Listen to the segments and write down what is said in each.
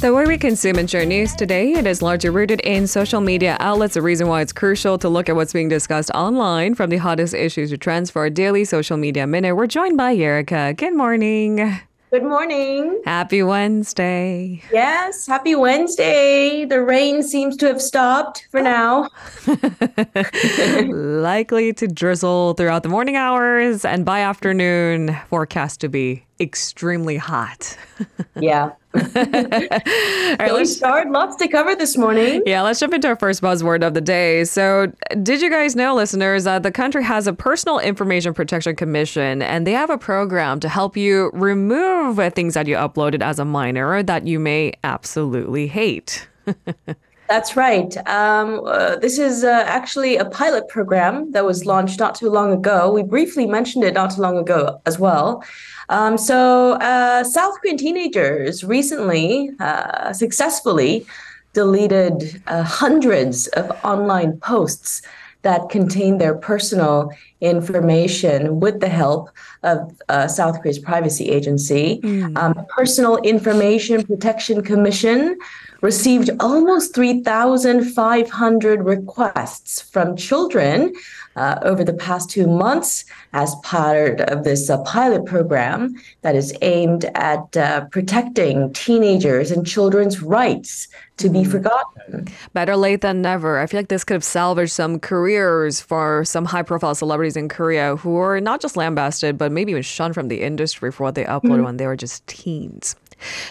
The way we consume and share news today, it is largely rooted in social media outlets. The reason why it's crucial to look at what's being discussed online from the hottest issues to trends for our daily social media minute. We're joined by Erica. Good morning. Good morning. Happy Wednesday. Yes, happy Wednesday. The rain seems to have stopped for now. Likely to drizzle throughout the morning hours and by afternoon, forecast to be extremely hot. yeah. Right, let's start. Lots to cover this morning. Yeah, let's jump into our first buzzword of the day. So, did you guys know, listeners, that the country has a Personal Information Protection Commission, and they have a program to help you remove things that you uploaded as a minor that you may absolutely hate. That's right. Um, uh, this is uh, actually a pilot program that was launched not too long ago. We briefly mentioned it not too long ago as well. Um, so, uh, South Korean teenagers recently uh, successfully deleted uh, hundreds of online posts that contain their personal information with the help of uh, South Korea's privacy agency. Mm. Um, Personal Information Protection Commission received almost 3,500 requests from children uh, over the past two months as part of this uh, pilot program that is aimed at uh, protecting teenagers and children's rights to be mm-hmm. forgotten. Better late than never. I feel like this could have salvaged some careers for some high profile celebrities in Korea who were not just lambasted, but maybe even shunned from the industry for what they uploaded mm-hmm. when they were just teens.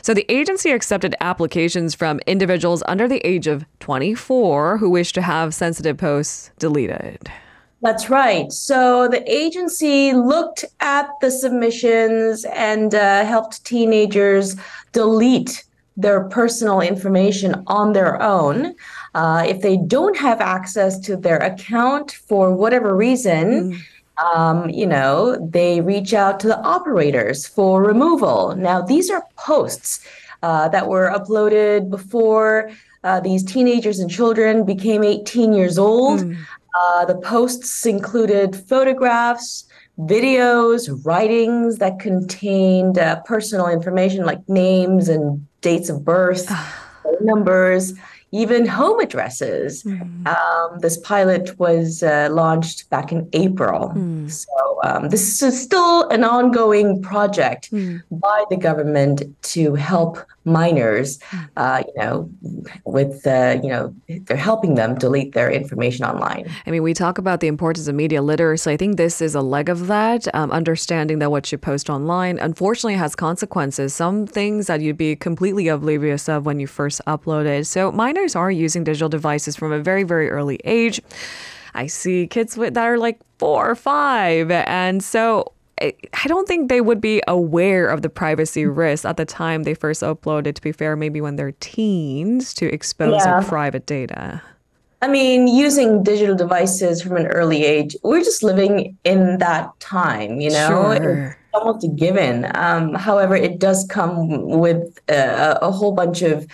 So the agency accepted applications from individuals under the age of 24 who wish to have sensitive posts deleted. That's right. So the agency looked at the submissions and uh, helped teenagers delete their personal information on their own. Uh, if they don't have access to their account for whatever reason, mm um, you know, they reach out to the operators for removal. Now, these are posts uh, that were uploaded before uh, these teenagers and children became 18 years old. Mm. Uh, the posts included photographs, videos, writings that contained uh, personal information like names and dates of birth, numbers even home addresses. Mm. Um, this pilot was uh, launched back in April. Mm. So um, this is still an ongoing project mm. by the government to help minors, hmm. uh, you know, with, uh, you know, they're helping them delete their information online. I mean, we talk about the importance of media literacy. I think this is a leg of that, um, understanding that what you post online, unfortunately, has consequences. Some things that you'd be completely oblivious of when you first uploaded. So minors are using digital devices from a very, very early age. I see kids that are like four or five. And so eh, I don't think they would be aware of the privacy mm-hmm. risks at the time they first uploaded, to be fair, maybe when they're teens to expose yeah. private data. I mean, using digital devices from an early age, we're just living in that time, you know? Sure. It's almost a given. Um, however, it does come with uh, a, a whole bunch of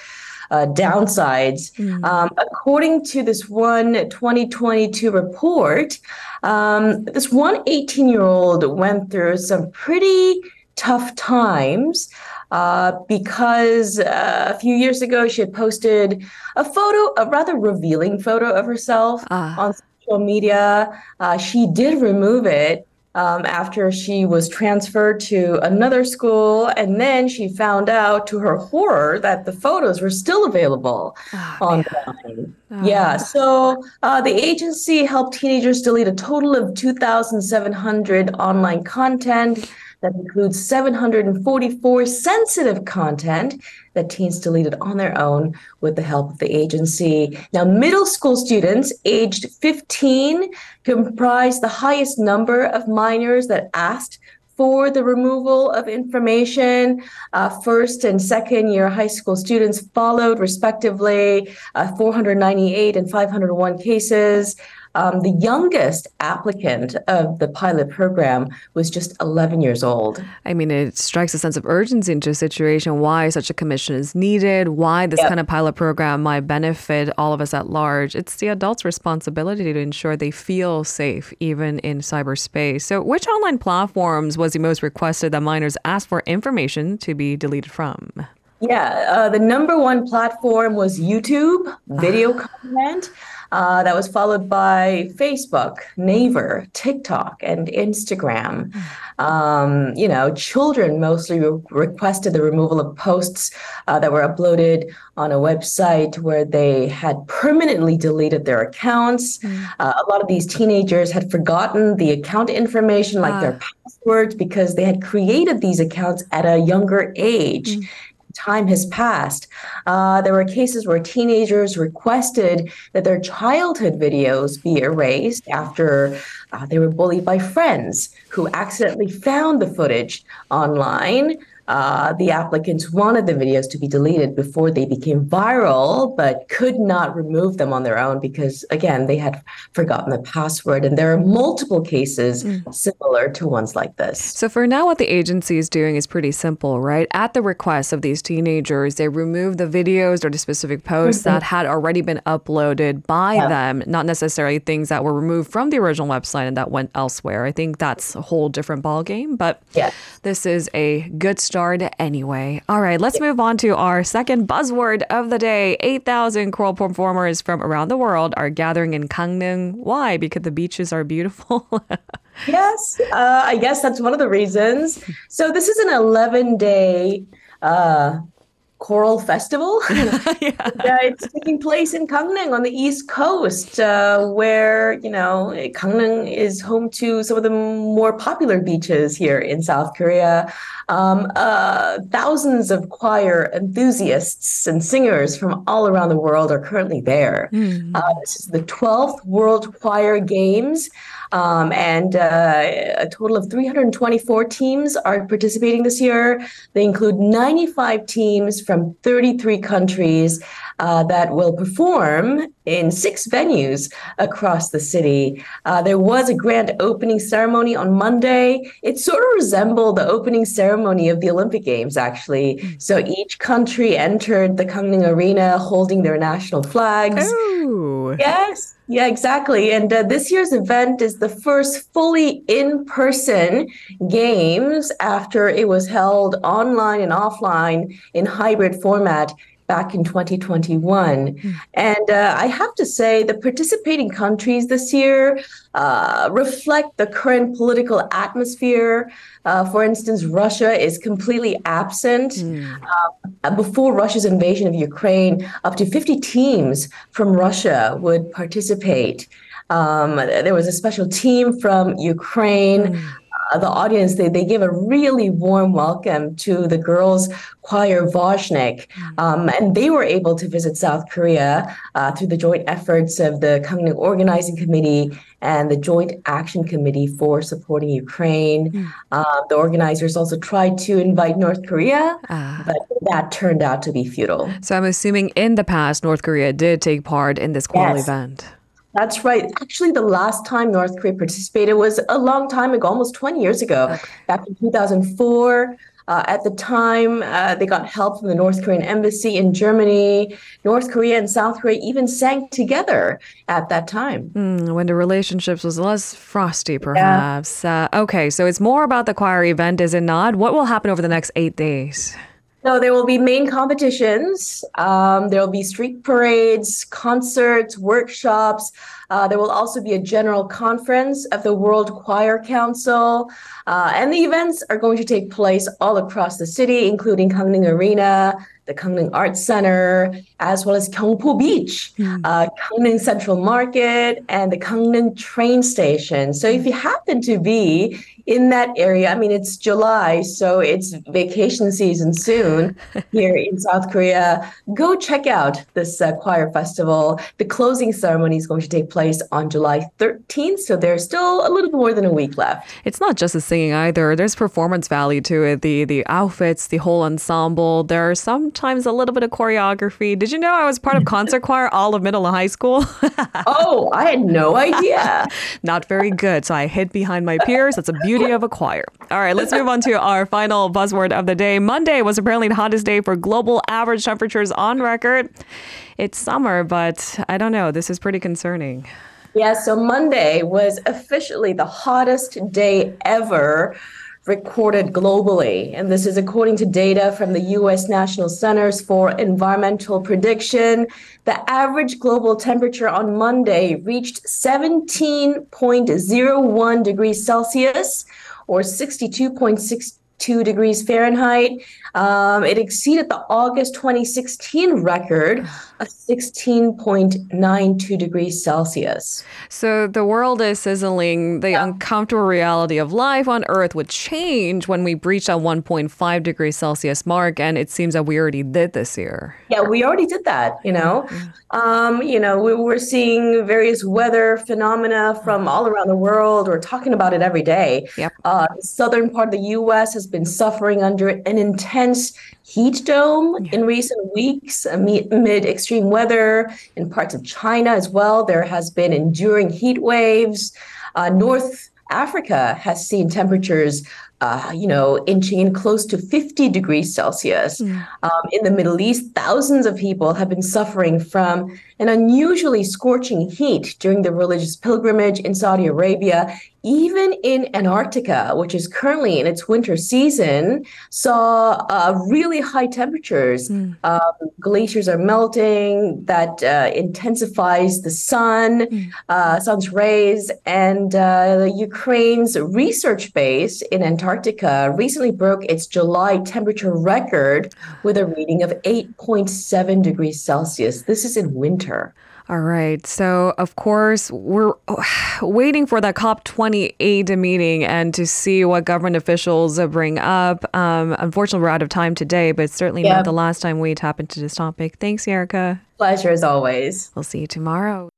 uh, downsides. Mm. Um, according to this one 2022 report, um, this one 18 year old went through some pretty tough times. Uh, because uh, a few years ago she had posted a photo, a rather revealing photo of herself ah. on social media. Uh, she did remove it um, after she was transferred to another school. And then she found out, to her horror, that the photos were still available oh, online. Oh. Yeah. So uh, the agency helped teenagers delete a total of 2,700 online content that includes 744 sensitive content that teens deleted on their own with the help of the agency. Now, middle school students aged 15 comprise the highest number of minors that asked for the removal of information. Uh, first and second year high school students followed, respectively, uh, 498 and 501 cases. Um, the youngest applicant of the pilot program was just 11 years old. I mean, it strikes a sense of urgency into a situation why such a commission is needed, why this yep. kind of pilot program might benefit all of us at large. It's the adults' responsibility to ensure they feel safe, even in cyberspace. So, which online platforms was the most requested that minors asked for information to be deleted from? Yeah, uh, the number one platform was YouTube, video content. Uh, that was followed by Facebook, Naver, TikTok, and Instagram. Um, you know, children mostly re- requested the removal of posts uh, that were uploaded on a website where they had permanently deleted their accounts. Mm. Uh, a lot of these teenagers had forgotten the account information, like their ah. passwords, because they had created these accounts at a younger age. Mm time has passed. Uh, there were cases where teenagers requested that their childhood videos be erased after uh, they were bullied by friends who accidentally found the footage online uh, the applicants wanted the videos to be deleted before they became viral, but could not remove them on their own because, again, they had forgotten the password. And there are multiple cases mm. similar to ones like this. So, for now, what the agency is doing is pretty simple, right? At the request of these teenagers, they remove the videos or the specific posts mm-hmm. that had already been uploaded by yeah. them, not necessarily things that were removed from the original website and that went elsewhere. I think that's a whole different ballgame, but this is a good start anyway. All right, let's move on to our second buzzword of the day. 8,000 choral performers from around the world are gathering in Gangneung. Why? Because the beaches are beautiful. yes, uh, I guess that's one of the reasons. So, this is an 11 day uh, choral festival. yeah. uh, it's taking place in Gangneung on the east coast, uh, where you know Gangneung is home to some of the more popular beaches here in South Korea. Um, uh, thousands of choir enthusiasts and singers from all around the world are currently there. Mm. this is the 12th World Choir Games. Um, and uh, a total of 324 teams are participating this year. They include 95 teams from 33 countries uh, that will perform in six venues across the city. Uh, there was a grand opening ceremony on Monday. It sort of resembled the opening ceremony of the Olympic Games, actually. Hmm. So each country entered the Gangneung Arena holding their national flags. Oh. Yes. Yeah, exactly. And uh, this year's event is the first fully in person games after it was held online and offline in hybrid format back in 2021. Mm. And uh, I have to say, the participating countries this year uh, reflect the current political atmosphere. Uh, for instance, Russia is completely absent. Mm. before Russia's invasion of Ukraine, up to 50 teams from Russia would participate. Um, there was a special team from Ukraine. Mm the audience, they, they give a really warm welcome to the girls choir Vozhnik. Mm. Um, and they were able to visit South Korea uh, through the joint efforts of the Gangneung Organizing Committee and the Joint Action Committee for supporting Ukraine. Mm. Uh, the organizers also tried to invite North Korea, uh. but that turned out to be futile. So I'm assuming in the past, North Korea did take part in this choral yes. event. That's right. Actually, the last time North Korea participated was a long time ago, almost 20 years ago, okay. back in 2004. Uh, at the time, uh, they got help from the North Korean embassy in Germany. North Korea and South Korea even sang together at that time. Mm, when the relationships was less frosty, perhaps. Yeah. Uh, okay, so it's more about the choir event, is it not? What will happen over the next eight days? So there will be main competitions. Um, there will be street parades, concerts, workshops. Uh, there will also be a general conference of the World Choir Council. Uh, and the events are going to take place all across the city, including Gangneung Arena, the Gangneung Arts Center, as well as Gyeongpo Beach, mm. uh, Gangneung Central Market, and the Gangneung train station. So if you happen to be in that area, I mean, it's July, so it's vacation season soon here in South Korea. Go check out this uh, choir festival. The closing ceremony is going to take place place on July 13th. So there's still a little more than a week left. It's not just the singing either. There's performance value to it. The the outfits, the whole ensemble. There are sometimes a little bit of choreography. Did you know I was part of concert choir all of middle and high school? oh, I had no idea. not very good. So I hid behind my peers. That's the beauty of a choir. All right, let's move on to our final buzzword of the day. Monday was apparently the hottest day for global average temperatures on record. It's summer, but I don't know. This is pretty concerning. Yeah, so Monday was officially the hottest day ever recorded globally. And this is according to data from the US National Centers for Environmental Prediction. The average global temperature on Monday reached 17.01 degrees Celsius or 62.6 2 degrees Fahrenheit. Um, it exceeded the August 2016 record of 16.92 degrees Celsius. So the world is sizzling. The yeah. uncomfortable reality of life on Earth would change when we breach that 1.5 degrees Celsius mark. And it seems that we already did this year. Yeah, we already did that, you know. Um, you know, we, we're seeing various weather phenomena from all around the world. We're talking about it every day. Yep. Uh, the southern part of the U.S. has been suffering under an intense heat dome yeah. in recent weeks amid extreme weather in parts of China as well. There has been enduring heat waves. Uh, North Africa has seen temperatures uh, you know, inching in close to 50 degrees Celsius. Mm. Um, in the Middle East, thousands of people have been suffering from an unusually scorching heat during the religious pilgrimage in Saudi Arabia. Even in Antarctica, which is currently in its winter season, saw uh, really high temperatures. Mm. Um, glaciers are melting. That uh, intensifies the sun, mm. Uh, sun's rays, and uh, Ukraine's research base in Antarctica Antarctica recently broke its July temperature record with a reading of 8.7 degrees Celsius. This is in winter. All right. So, of course, we're waiting for that COP28 meeting and to see what government officials bring up. Um, unfortunately, we're out of time today, but certainly not the last time we tap into this topic. Thanks, Erica. Pleasure as always. We'll see you tomorrow.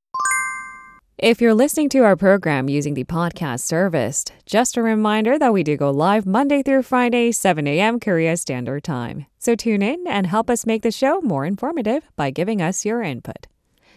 If you're listening to our program using the podcast service, just a reminder that we do go live Monday through Friday, 7 a.m. Korea Standard Time. So tune in and help us make the show more informative by giving us your input.